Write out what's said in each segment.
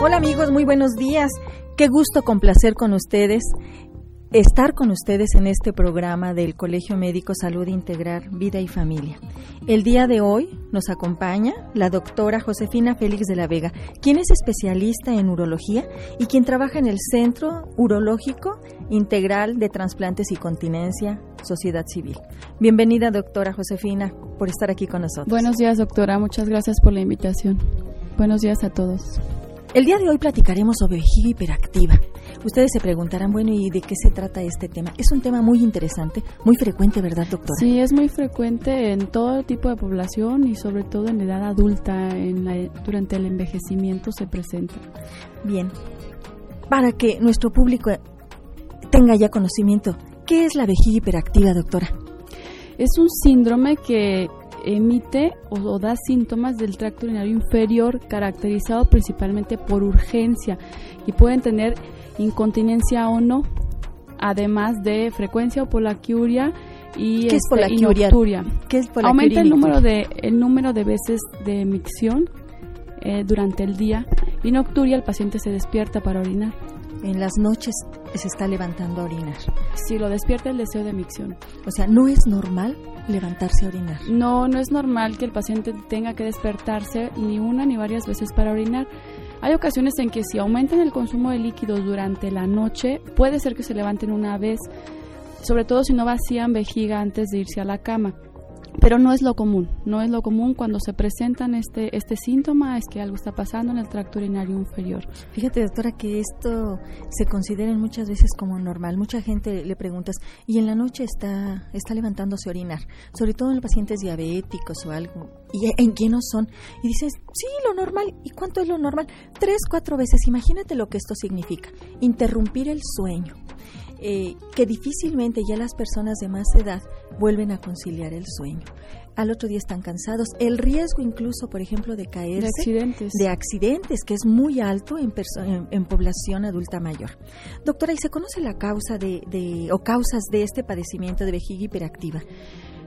Hola amigos, muy buenos días. Qué gusto complacer con ustedes, estar con ustedes en este programa del Colegio Médico Salud Integral Vida y Familia. El día de hoy nos acompaña la doctora Josefina Félix de la Vega, quien es especialista en urología y quien trabaja en el Centro Urológico Integral de Transplantes y Continencia, Sociedad Civil. Bienvenida, doctora Josefina, por estar aquí con nosotros. Buenos días, doctora. Muchas gracias por la invitación. Buenos días a todos. El día de hoy platicaremos sobre vejiga hiperactiva. Ustedes se preguntarán, bueno, ¿y de qué se trata este tema? Es un tema muy interesante, muy frecuente, ¿verdad, doctora? Sí, es muy frecuente en todo tipo de población y sobre todo en edad adulta, en durante el envejecimiento se presenta. Bien, para que nuestro público tenga ya conocimiento, ¿qué es la vejiga hiperactiva, doctora? Es un síndrome que emite o, da síntomas del tracto urinario inferior caracterizado principalmente por urgencia y pueden tener incontinencia o no, además de frecuencia o polaquiuria y, ¿Qué es este, polaquiuria? ¿Qué es Aumenta el número de el número de veces de micción eh, durante el día y nocturia el paciente se despierta para orinar en las noches se está levantando a orinar. Sí, lo despierta el deseo de micción. O sea, ¿no es normal levantarse a orinar? No, no es normal que el paciente tenga que despertarse ni una ni varias veces para orinar. Hay ocasiones en que si aumentan el consumo de líquidos durante la noche, puede ser que se levanten una vez, sobre todo si no vacían vejiga antes de irse a la cama. Pero no es lo común, no es lo común cuando se presentan este, este síntoma, es que algo está pasando en el tracto urinario inferior. Fíjate, doctora, que esto se considera muchas veces como normal. Mucha gente le preguntas, y en la noche está, está levantándose a orinar, sobre todo en pacientes diabéticos o algo, y en quiénes son. Y dices, sí, lo normal. ¿Y cuánto es lo normal? Tres, cuatro veces. Imagínate lo que esto significa. Interrumpir el sueño. Eh, que difícilmente ya las personas de más edad vuelven a conciliar el sueño. Al otro día están cansados. El riesgo incluso, por ejemplo, de caerse, de accidentes, de accidentes que es muy alto en, en, población adulta mayor. Doctora, ¿y se conoce la causa de, de, o causas de este padecimiento de vejiga hiperactiva?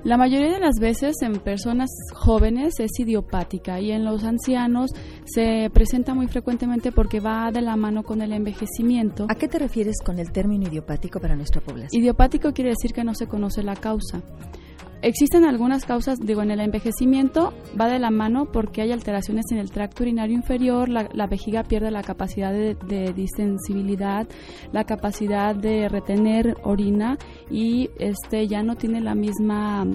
La mayoría de las veces en personas jóvenes es idiopática y en los ancianos se presenta muy frecuentemente porque va de la mano con el envejecimiento. ¿A qué te refieres con el término idiopático para nuestra población? Idiopático quiere decir que no se conoce la causa. Existen algunas causas, digo, en el envejecimiento va de la mano porque hay alteraciones en el tracto urinario inferior, la, vejiga pierde la capacidad de, distensibilidad, la capacidad de retener orina y este ya no tiene la misma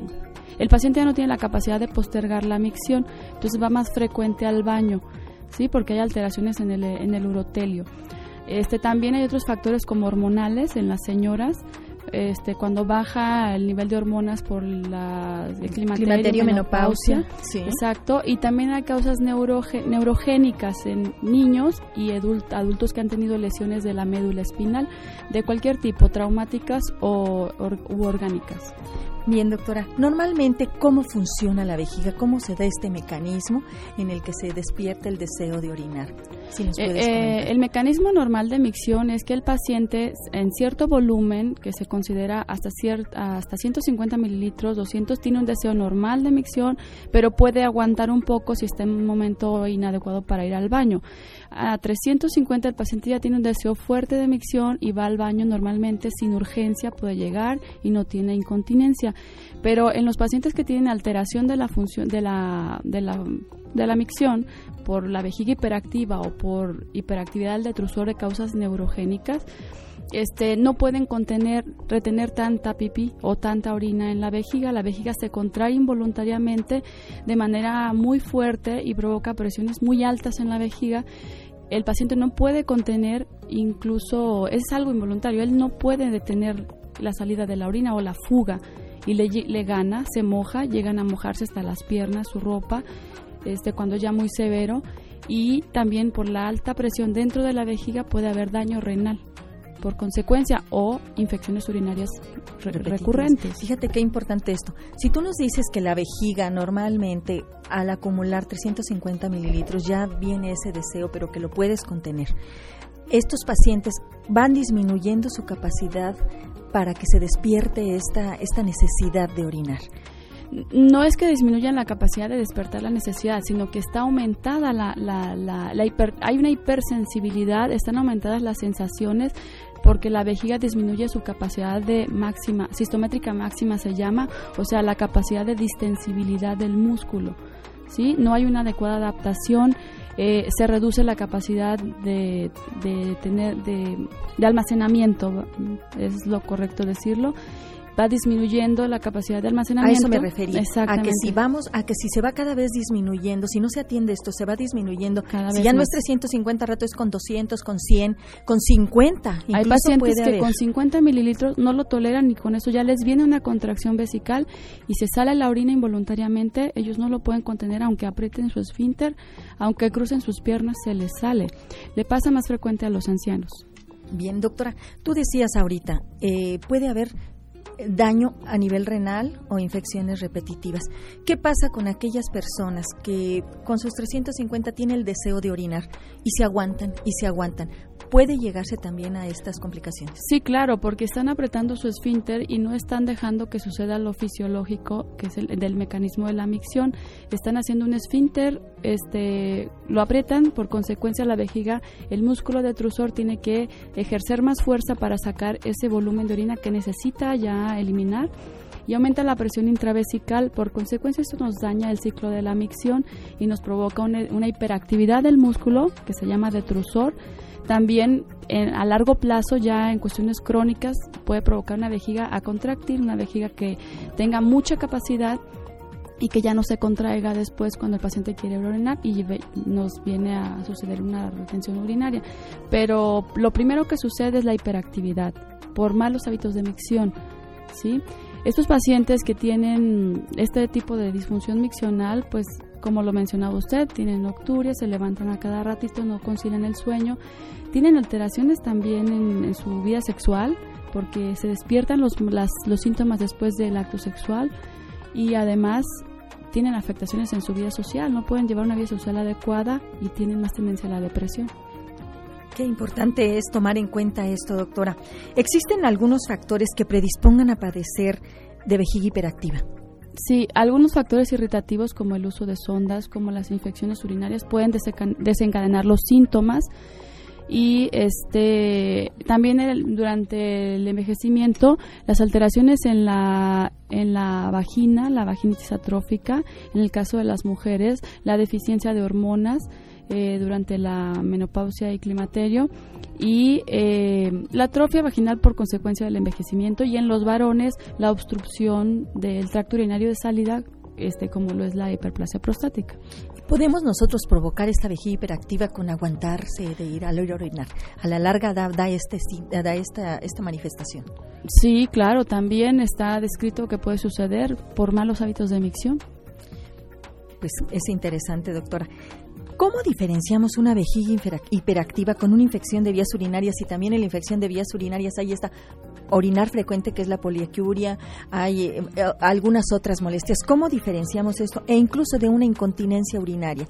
el paciente ya no tiene la capacidad de postergar la micción, entonces va más frecuente al baño, ¿sí? Porque hay alteraciones en el, en el urotelio. Este, también hay otros factores como hormonales en las señoras, este, cuando baja el nivel de hormonas por la el climaterio, menopausia, exacto, y también hay causas neurogénicas en niños y adultos que han tenido lesiones de la médula espinal de cualquier tipo, traumáticas o u orgánicas. Bien, doctora, normalmente, ¿cómo funciona la vejiga? ¿Cómo se da este mecanismo en el que se despierta el deseo de orinar? Eh, eh, el mecanismo normal de micción es que el paciente, en cierto volumen, que se considera hasta, hasta 150 mililitros, 200, tiene un deseo normal de micción, pero puede aguantar un poco si está en un momento inadecuado para ir al baño. A 350 el paciente ya tiene un deseo fuerte de micción y va al baño normalmente sin urgencia, puede llegar y no tiene incontinencia. Pero en los pacientes que tienen alteración de la función de la, de la, de la micción por la vejiga hiperactiva o por hiperactividad del detrusor de causas neurogénicas, este, no pueden contener, retener tanta pipí o tanta orina en la vejiga. La vejiga se contrae involuntariamente de manera muy fuerte y provoca presiones muy altas en la vejiga. El paciente no puede contener, incluso es algo involuntario, él no puede detener la salida de la orina o la fuga y le, le gana, se moja, llegan a mojarse hasta las piernas, su ropa, este, cuando ya muy severo y también por la alta presión dentro de la vejiga puede haber daño renal por consecuencia o infecciones urinarias recurrentes. Fíjate qué importante esto. Si tú nos dices que la vejiga normalmente al acumular 350 mililitros ya viene ese deseo, pero que lo puedes contener, estos pacientes van disminuyendo su capacidad para que se despierte esta, esta necesidad de orinar. no es que disminuyan la capacidad de despertar la necesidad, sino que está aumentada la, la, la, hay una hipersensibilidad, están aumentadas las sensaciones porque la vejiga disminuye su capacidad de máxima, sistométrica máxima se llama, o sea, la capacidad de distensibilidad del músculo. ¿sí? No hay una adecuada adaptación, eh, se reduce la capacidad de, de tener de, de almacenamiento, es lo correcto decirlo, va disminuyendo la capacidad de almacenamiento. A eso me refería. A que si vamos, a que si se va cada vez disminuyendo, si no se atiende esto, se va disminuyendo. Cada si ya no es 350 rato, es con 200, con 100, con 50. Hay pacientes que con 50 mililitros no lo toleran y con eso ya les viene una contracción vesical y se sale la orina involuntariamente. Ellos no lo pueden contener aunque aprieten su esfínter, aunque crucen sus piernas, se les sale. Le pasa más frecuente a los ancianos. Bien, doctora, tú decías ahorita, eh, puede haber daño a nivel renal o infecciones repetitivas. ¿Qué pasa con aquellas personas que con sus 350 tienen el deseo de orinar y se aguantan y se aguantan? Puede llegarse también a estas complicaciones. Sí, claro, porque están apretando su esfínter y no están dejando que suceda lo fisiológico, que es el del mecanismo de la micción. Están haciendo un esfínter, este, lo apretan, por consecuencia la vejiga, el músculo detrusor tiene que ejercer más fuerza para sacar ese volumen de orina que necesita ya eliminar y aumenta la presión intravesical. Por consecuencia, esto nos daña el ciclo de la micción y nos provoca una, una hiperactividad del músculo que se llama detrusor también a largo plazo, ya en cuestiones crónicas, puede provocar una vejiga a contractil, una vejiga que tenga mucha capacidad y que ya no se contraiga después cuando el paciente quiere orinar y nos viene a suceder una retención urinaria. Pero lo primero que sucede es la hiperactividad por malos hábitos de micción, ¿sí? Estos pacientes que tienen este tipo de disfunción miccional, pues como lo mencionaba usted, tienen nocturia, se levantan a cada ratito, no concilian el sueño, tienen alteraciones también en, su vida sexual, porque se despiertan los, los síntomas después del acto sexual y además tienen afectaciones en su vida social, no pueden llevar una vida social adecuada y tienen más tendencia a la depresión. Qué importante es tomar en cuenta esto, doctora. ¿Existen algunos factores que predispongan a padecer de vejiga hiperactiva? Sí, algunos factores irritativos como el uso de sondas, como las infecciones urinarias, pueden desencadenar los síntomas. Y este también durante el envejecimiento las alteraciones en la en la vagina, la vaginitis atrófica, en el caso de las mujeres, la deficiencia de hormonas, eh, durante la menopausia y climaterio y eh, la atrofia vaginal por consecuencia del envejecimiento y en los varones la obstrucción del tracto urinario de salida este como lo es la hiperplasia prostática. ¿Podemos nosotros provocar esta vejiga hiperactiva con aguantarse de ir al orinar? A la larga da, da, este, da esta, esta manifestación. Sí, claro, también está descrito que puede suceder por malos hábitos de micción. Pues es interesante, doctora. ¿Cómo diferenciamos una vejiga hiperactiva con una infección de vías urinarias y también en la infección de vías urinarias hay esta orinar frecuente que es la poliacuria, hay eh, algunas otras molestias? ¿Cómo diferenciamos esto e incluso de una incontinencia urinaria?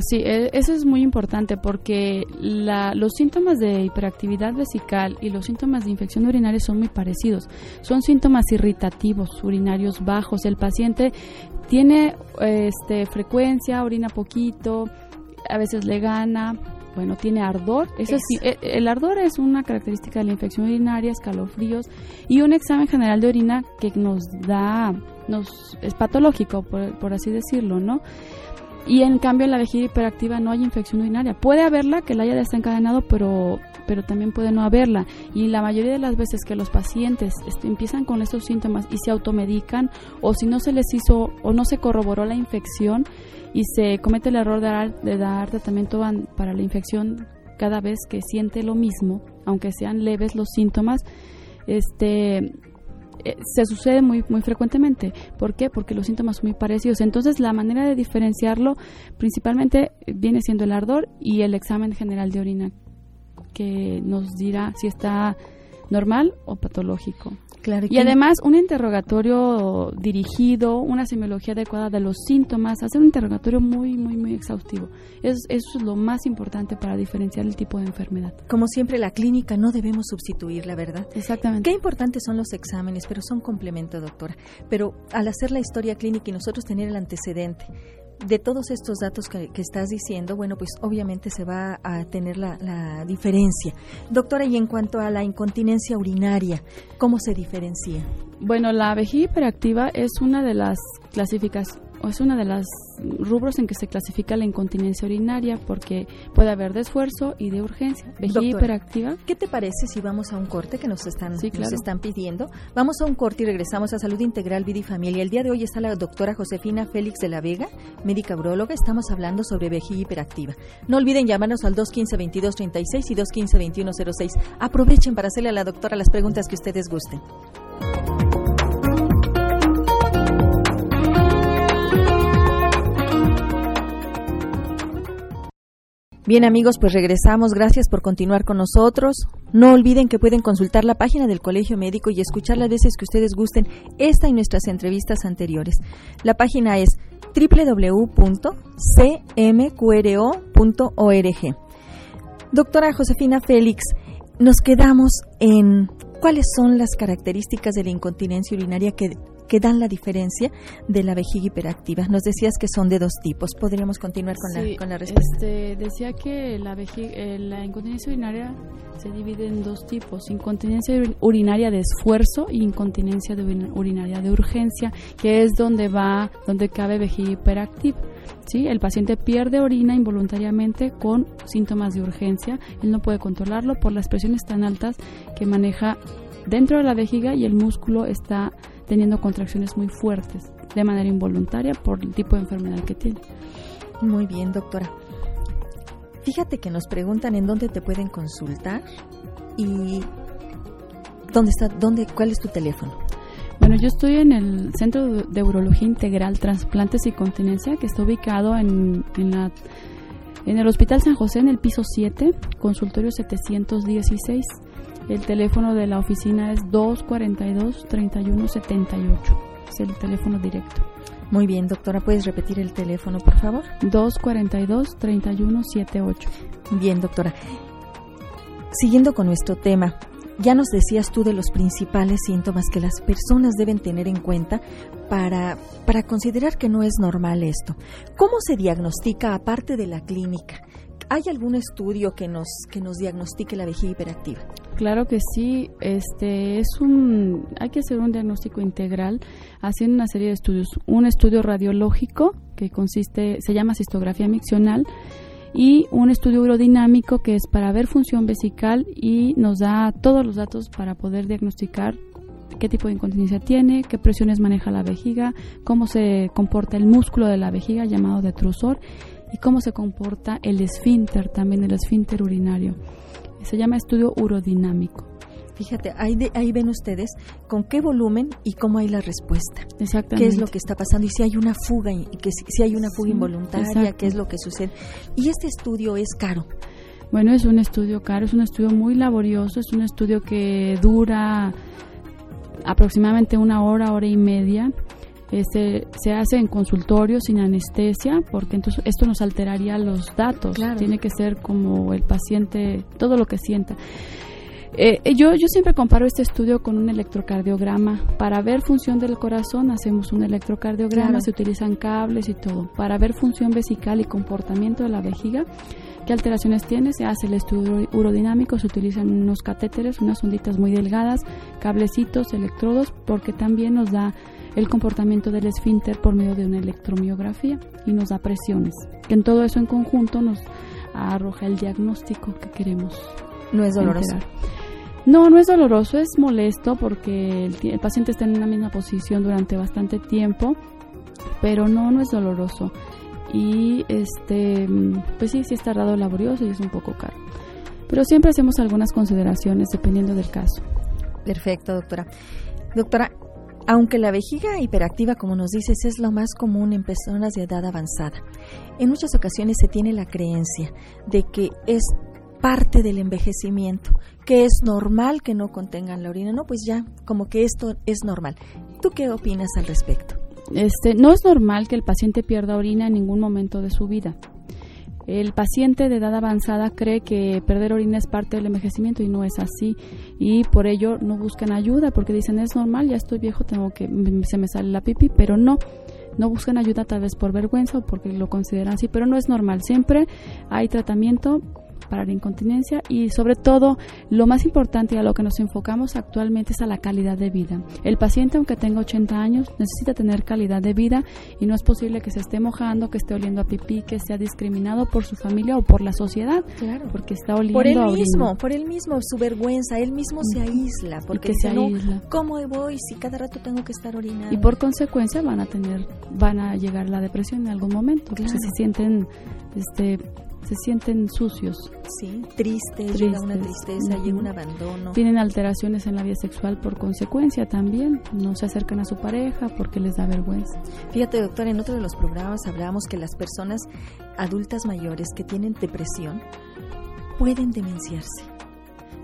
sí, e, eso es muy importante porque los síntomas de hiperactividad vesical y los síntomas de infección urinaria son muy parecidos. Son síntomas irritativos, urinarios bajos. El paciente tiene este, frecuencia, orina poquito, a veces le gana, bueno, tiene ardor. Eso sí, e, el ardor es una característica de la infección urinaria, escalofríos y un examen general de orina que nos da, nos es patológico, por, por así decirlo, ¿no? Y en cambio en la vejiga hiperactiva no hay infección urinaria. Puede haberla, que la haya desencadenado, pero, pero también puede no haberla. Y la mayoría de las veces que los pacientes empiezan con esos síntomas y se automedican, o si no se les hizo o no se corroboró la infección y se comete el error de dar, de dar tratamiento para la infección cada vez que siente lo mismo, aunque sean leves los síntomas, este eh, se sucede muy, muy frecuentemente. ¿Por qué? Porque los síntomas son muy parecidos. Entonces, la manera de diferenciarlo principalmente viene siendo el ardor y el examen general de orina, que nos dirá si está normal o patológico. y además un interrogatorio dirigido, una semiología adecuada de los síntomas, hacer un interrogatorio muy, muy, muy exhaustivo. eso es lo más importante para diferenciar el tipo de enfermedad. Como siempre, la clínica no debemos sustituir, la verdad. Exactamente. Qué importantes son los exámenes, pero son complemento, doctora. Pero al hacer la historia clínica y nosotros tener el antecedente, de todos estos datos que, estás diciendo, bueno, pues obviamente se va a tener la, la, diferencia. Doctora, y en cuanto a la incontinencia urinaria, ¿cómo se diferencia? Bueno, la vejiga hiperactiva es una de las clasificaciones es una de las rubros en que se clasifica la incontinencia urinaria porque puede haber de esfuerzo y de urgencia. Vejiga hiperactiva. ¿Qué te parece si vamos a un corte que nos están, nos están pidiendo? Vamos a un corte y regresamos a Salud Integral, Vida y Familia. El día de hoy está la doctora Josefina Félix de la Vega, médica urologa. Estamos hablando sobre vejiga hiperactiva. No olviden llamarnos al 215-2236 y 215-2106. Aprovechen para hacerle a la doctora las preguntas que ustedes gusten. Bien amigos, pues regresamos. Gracias por continuar con nosotros. No olviden que pueden consultar la página del Colegio Médico y escuchar las veces que ustedes gusten esta y nuestras entrevistas anteriores. La página es www.cmqro.org. Doctora Josefina Félix, nos quedamos en cuáles son las características de la incontinencia urinaria que que dan la diferencia de la vejiga hiperactiva. Nos decías que son de dos tipos. ¿Podríamos continuar con, la, con la respuesta? Este, decía que la, eh, la incontinencia urinaria se divide en dos tipos, incontinencia urinaria de esfuerzo y incontinencia urinaria de urgencia, que es donde va, donde cabe vejiga hiperactiva. ¿sí? El paciente pierde orina involuntariamente con síntomas de urgencia, él no puede controlarlo por las presiones tan altas que maneja dentro de la vejiga y el músculo está teniendo contracciones muy fuertes de manera involuntaria por el tipo de enfermedad que tiene. Muy bien, doctora. Fíjate que nos preguntan en dónde te pueden consultar y dónde está, dónde, cuál es tu teléfono. Bueno, yo estoy en el Centro de Urología Integral, Transplantes y Continencia, que está ubicado en, en, la, en el Hospital San José, en el piso 7, consultorio 716. El teléfono de la oficina es 242-3178. Es el teléfono directo. Muy bien, doctora, ¿puedes repetir el teléfono, por favor? 242-3178. Bien, doctora. Siguiendo con nuestro tema, ya nos decías tú de los principales síntomas que las personas deben tener en cuenta para, para considerar que no es normal esto. ¿Cómo se diagnostica aparte de la clínica? ¿Hay algún estudio que nos, que nos diagnostique la vejiga hiperactiva? Claro que sí, este es un hay que hacer un diagnóstico integral haciendo una serie de estudios, un estudio radiológico que consiste se llama cistografía miccional y un estudio urodinámico que es para ver función vesical y nos da todos los datos para poder diagnosticar qué tipo de incontinencia tiene, qué presiones maneja la vejiga, cómo se comporta el músculo de la vejiga llamado detrusor y cómo se comporta el esfínter, también el esfínter urinario. Se llama estudio urodinámico. Fíjate, ahí, ahí ven ustedes con qué volumen y cómo hay la respuesta. Exactamente. Qué es lo que está pasando y si hay una fuga, y que si, hay una fuga involuntaria, qué es lo que sucede. Y este estudio es caro. Bueno, es un estudio caro, es un estudio muy laborioso, es un estudio que dura aproximadamente una hora, hora y media. Este, se hace en consultorio sin anestesia porque entonces esto nos alteraría los datos. Tiene que ser como el paciente, todo lo que sienta. Eh, yo, yo siempre comparo este estudio con un electrocardiograma. Para ver función del corazón hacemos un electrocardiograma, se utilizan cables y todo. Para ver función vesical y comportamiento de la vejiga, qué alteraciones tiene, se hace el estudio urodinámico, se utilizan unos catéteres, unas onditas muy delgadas, cablecitos, electrodos, porque también nos da el comportamiento del esfínter por medio de una electromiografía y nos da presiones. Que en todo eso en conjunto nos arroja el diagnóstico que queremos. No es doloroso. No, no es doloroso, es molesto porque el, paciente está en una misma posición durante bastante tiempo, pero no, no es doloroso. Y este, pues sí, sí está tardado laborioso y es un poco caro. Pero siempre hacemos algunas consideraciones dependiendo del caso. Perfecto, doctora. Doctora, aunque la vejiga hiperactiva, como nos dices, es lo más común en personas de edad avanzada, en muchas ocasiones se tiene la creencia de que es parte del envejecimiento, que es normal que no contengan la orina, no, pues ya, como que esto es normal. ¿Tú qué opinas al respecto? Este, no es normal que el paciente pierda orina en ningún momento de su vida. El paciente de edad avanzada cree que perder orina es parte del envejecimiento y no es así y por ello no buscan ayuda porque dicen es normal, ya estoy viejo, tengo que se me sale la pipí, pero no no buscan ayuda tal vez por vergüenza o porque lo consideran así, pero no es normal. Siempre hay tratamiento para la incontinencia y sobre todo lo más importante y a lo que nos enfocamos actualmente es a la calidad de vida. El paciente aunque tenga 80 años necesita tener calidad de vida y no es posible que se esté mojando, que esté oliendo a pipí, que sea discriminado por su familia o por la sociedad, claro. porque está oliendo por él a mismo, por él mismo, su vergüenza, él mismo se aísla, porque se no, aísla. ¿cómo voy si cada rato tengo que estar orinando? Y por consecuencia van a tener, van a llegar a la depresión en algún momento, Claro. se sienten este se sienten sucios, sí, triste, llega Tristes. una tristeza, Ujú. llega un abandono. tienen alteraciones en la vida sexual por consecuencia también, no se acercan a su pareja porque les da vergüenza. Fíjate, doctor, en otro de los programas hablábamos que las personas adultas mayores que tienen depresión pueden demenciarse.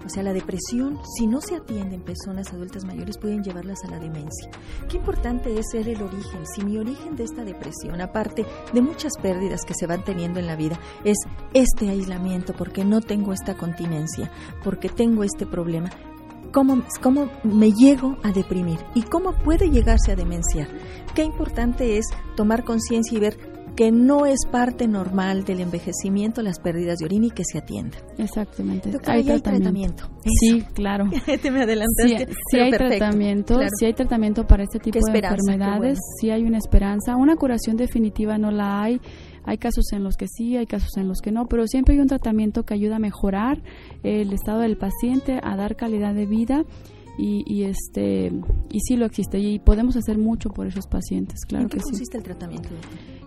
O sea, la depresión, si no se atienden personas adultas mayores, pueden llevarlas a la demencia. Qué importante es ver el origen. Si mi origen de esta depresión, aparte de muchas pérdidas que se van teniendo en la vida, es este aislamiento, porque no tengo esta continencia, porque tengo este problema, ¿Cómo, ¿Cómo me llego a deprimir? ¿Y cómo puede llegarse a demenciar? Qué importante es tomar conciencia y ver que no es parte normal del envejecimiento las pérdidas de orina y que se atiendan. Exactamente. Doctora, ¿y hay tratamiento? Sí, claro. Te me adelantaste. Sí, hay perfecto, tratamiento, claro. sí hay tratamiento para este tipo de enfermedades, bueno. sí hay una esperanza. Una curación definitiva no la hay. Hay casos en los que sí, hay casos en los que no, pero siempre hay un tratamiento que ayuda a mejorar el estado del paciente, a dar calidad de vida y, y este y sí lo existe y podemos hacer mucho por esos pacientes, claro ¿En qué que sí. consiste el tratamiento?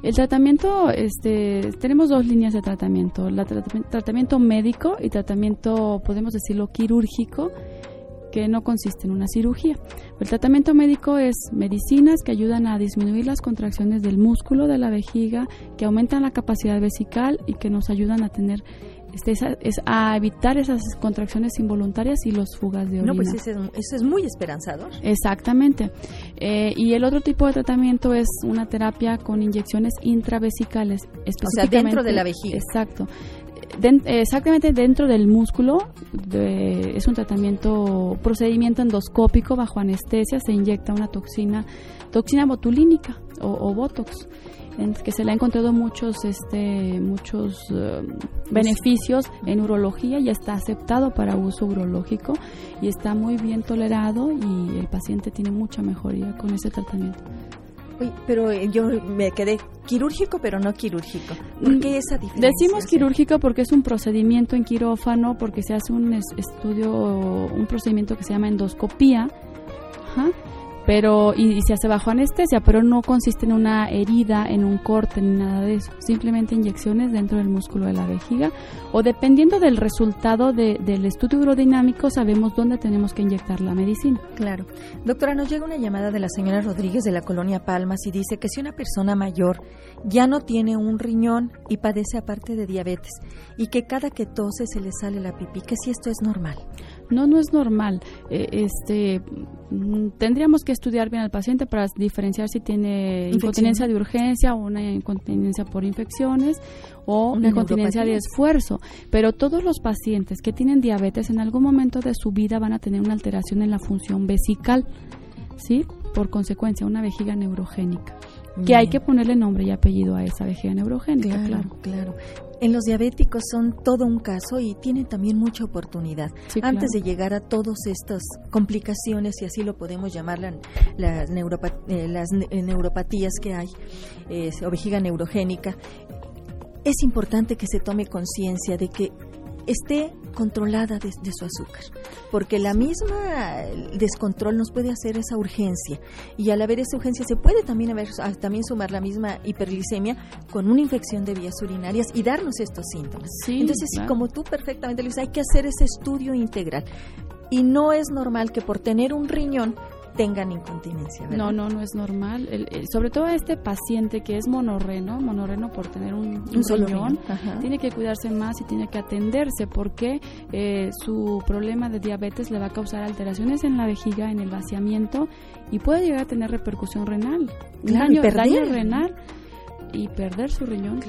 El tratamiento, este, tenemos dos líneas de tratamiento, la trat- tratamiento médico y tratamiento, podemos decirlo, quirúrgico, que no consiste en una cirugía. El tratamiento médico es medicinas que ayudan a disminuir las contracciones del músculo de la vejiga, que aumentan la capacidad vesical y que nos ayudan a tener, este, es a evitar esas contracciones involuntarias y los fugas de orina. No, pues ese es, eso es muy esperanzador. Exactamente. Eh, y el otro tipo de tratamiento es una terapia con inyecciones intravesicales. sea, específicamente- dentro de la vejiga. Exacto. Exactamente dentro del músculo de- es un tratamiento, procedimiento endoscópico bajo anestesia, se inyecta una toxina, toxina botulínica o, o botox, en que se le ha encontrado muchos, este, muchos eh, beneficios en urología y está aceptado para uso urológico y está muy bien tolerado y el paciente tiene mucha mejoría con ese tratamiento. Oye, pero eh, yo me quedé quirúrgico, pero no quirúrgico. ¿Por Mm, qué esa diferencia? Decimos quirúrgico porque es un procedimiento en quirófano, porque se hace un es- estudio, un procedimiento que se llama endoscopía, ajá, pero y, y se hace bajo anestesia, pero no consiste en una herida, en un corte ni nada de eso, simplemente inyecciones dentro del músculo de la vejiga o dependiendo del resultado de- del estudio urodinámico sabemos dónde tenemos que inyectar la medicina. Claro. Doctora, nos llega una llamada de la señora Rodríguez de la colonia Palmas y dice que si una persona mayor ya no tiene un riñón y padece aparte de diabetes y que cada que tose se le sale la pipí, que si esto es normal. No, no es normal. Eh, este, mm, tendríamos que estudiar bien al paciente para diferenciar si tiene Infección. incontinencia de urgencia o una incontinencia por infecciones o Una incontinencia de esfuerzo. Pero todos los pacientes que tienen diabetes en algún momento de su vida van a tener una alteración en la función vesical, ¿sí? Por consecuencia, una vejiga neurogénica. Que hay Bien. que ponerle nombre y apellido a esa vejiga neurogénica, Claro, claro. claro. En los diabéticos son todo un caso y tienen también mucha oportunidad. Sí, Antes claro. de llegar a todas estas complicaciones, y así lo podemos llamar la- las, neuropa- eh, las ne- eh, neuropatías que hay, eh, o vejiga neurogénica, es importante que se tome conciencia de que esté controlada de, de su azúcar, porque la misma el descontrol nos puede hacer esa urgencia y al haber esa urgencia se puede también haber ah, también sumar la misma hiperglicemia con una infección de vías urinarias y darnos estos síntomas. Sí, Entonces, claro. como tú perfectamente lo dices, hay que hacer ese estudio integral y no es normal que por tener un riñón tengan incontinencia. No, no, no es normal. sobre todo este paciente que es monorreno, monorreno por tener un, un, tiene que cuidarse más y tiene que atenderse porque eh, su problema de diabetes le va a causar alteraciones en la vejiga, en el vaciamiento y puede llegar a tener repercusión renal. daño, daño renal y perder su riñón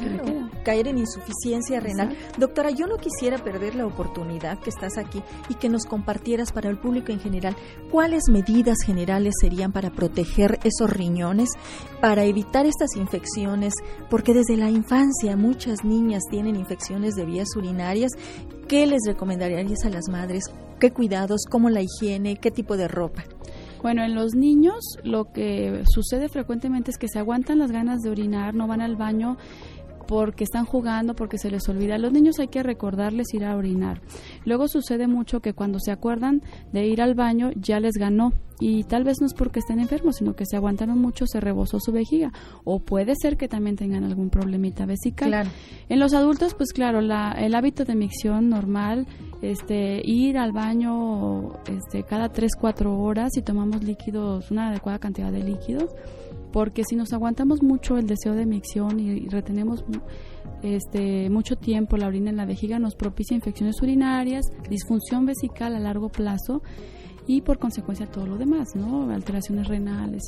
caer en insuficiencia renal. Doctora, yo no quisiera perder la oportunidad que estás aquí y que nos compartieras para el público en general cuáles medidas generales serían para proteger esos riñones, para evitar estas infecciones, porque desde la infancia muchas niñas tienen infecciones de vías urinarias. ¿Qué les recomendarías a las madres? ¿Qué cuidados? ¿Cómo la higiene? ¿Qué tipo de ropa? Bueno, en los niños lo que sucede frecuentemente es que se aguantan las ganas de orinar, no van al baño porque están jugando, porque se les olvida. A los niños hay que recordarles ir a orinar. Luego sucede mucho que cuando se acuerdan de ir al baño ya les ganó y tal vez no es porque estén enfermos, sino que se aguantaron mucho, se rebosó su vejiga o puede ser que también tengan algún problemita vesical. En los adultos, pues claro, la, el hábito de micción normal, este, ir al baño este, cada 3, 4 horas y tomamos líquidos, una adecuada cantidad de líquidos porque si nos aguantamos mucho el deseo de micción y, retenemos este, mucho tiempo la orina en la vejiga, nos propicia infecciones urinarias, disfunción vesical a largo plazo y por consecuencia todo lo demás, ¿no? Alteraciones renales.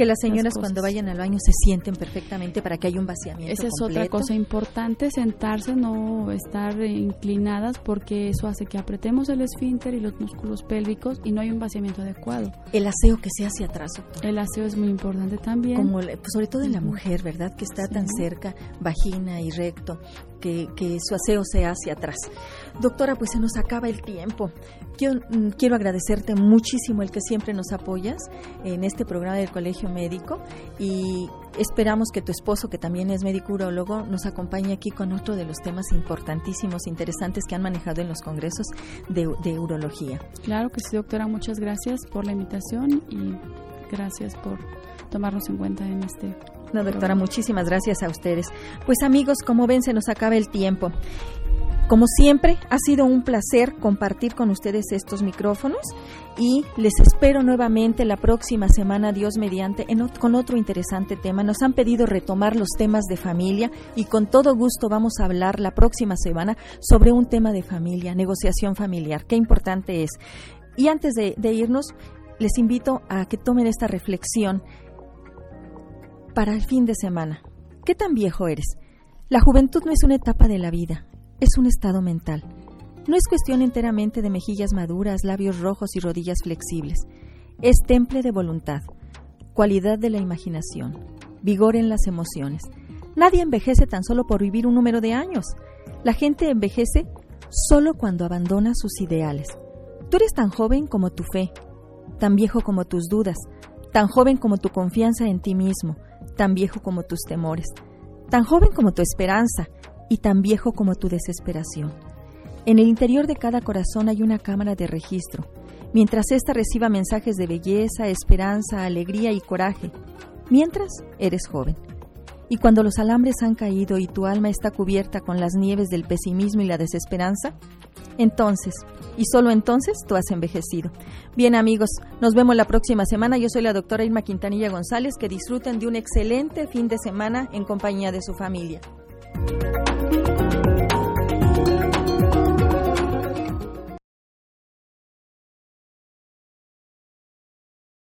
Que las señoras cuando vayan al baño se sienten perfectamente para que haya un vaciamiento. Esa es otra cosa importante, sentarse, no estar inclinadas porque eso hace que apretemos el esfínter y los músculos pélvicos y no hay un vaciamiento adecuado. El aseo que se hace atrás. El aseo es muy importante también. Como, pues, sobre todo en la mujer, ¿verdad? Que está tan cerca, vagina y recto, que, su aseo se hace atrás. Doctora, pues se nos acaba el tiempo. Mm, quiero, agradecerte muchísimo el que siempre nos apoyas en este programa del Colegio Médico y esperamos que tu esposo, que también es médico urologo, nos acompañe aquí con otro de los temas importantísimos, interesantes que han manejado en los congresos de, de urología. Claro que sí, doctora. Muchas gracias por la invitación y gracias por tomarnos en cuenta en este no, doctora, muchísimas gracias a ustedes. Pues amigos, como ven, se nos acaba el tiempo. Como siempre, ha sido un placer compartir con ustedes estos micrófonos y les espero nuevamente la próxima semana, Dios mediante, con otro interesante tema. Nos han pedido retomar los temas de familia y con todo gusto vamos a hablar la próxima semana sobre un tema de familia, negociación familiar. Qué importante es. Y antes de irnos, les invito a que tomen esta reflexión para el fin de semana. ¿Qué tan viejo eres? La juventud no es una etapa de la vida, es un estado mental. No es cuestión enteramente de mejillas maduras, labios rojos y rodillas flexibles. Es temple de voluntad, cualidad de la imaginación, vigor en las emociones. Nadie envejece tan solo por vivir un número de años. La gente envejece solo cuando abandona sus ideales. Tú eres tan joven como tu fe, tan viejo como tus dudas, tan joven como tu confianza en ti mismo, tan viejo como tus temores, tan joven como tu esperanza y tan viejo como tu desesperación. En el interior de cada corazón hay una cámara de registro, mientras ésta reciba mensajes de belleza, esperanza, alegría y coraje, mientras eres joven. Y cuando los alambres han caído y tu alma está cubierta con las nieves del pesimismo y la desesperanza, entonces, y solo entonces, tú has envejecido. Bien amigos, nos vemos la próxima semana. Yo soy la doctora Irma Quintanilla González. Que disfruten de un excelente fin de semana en compañía de su familia.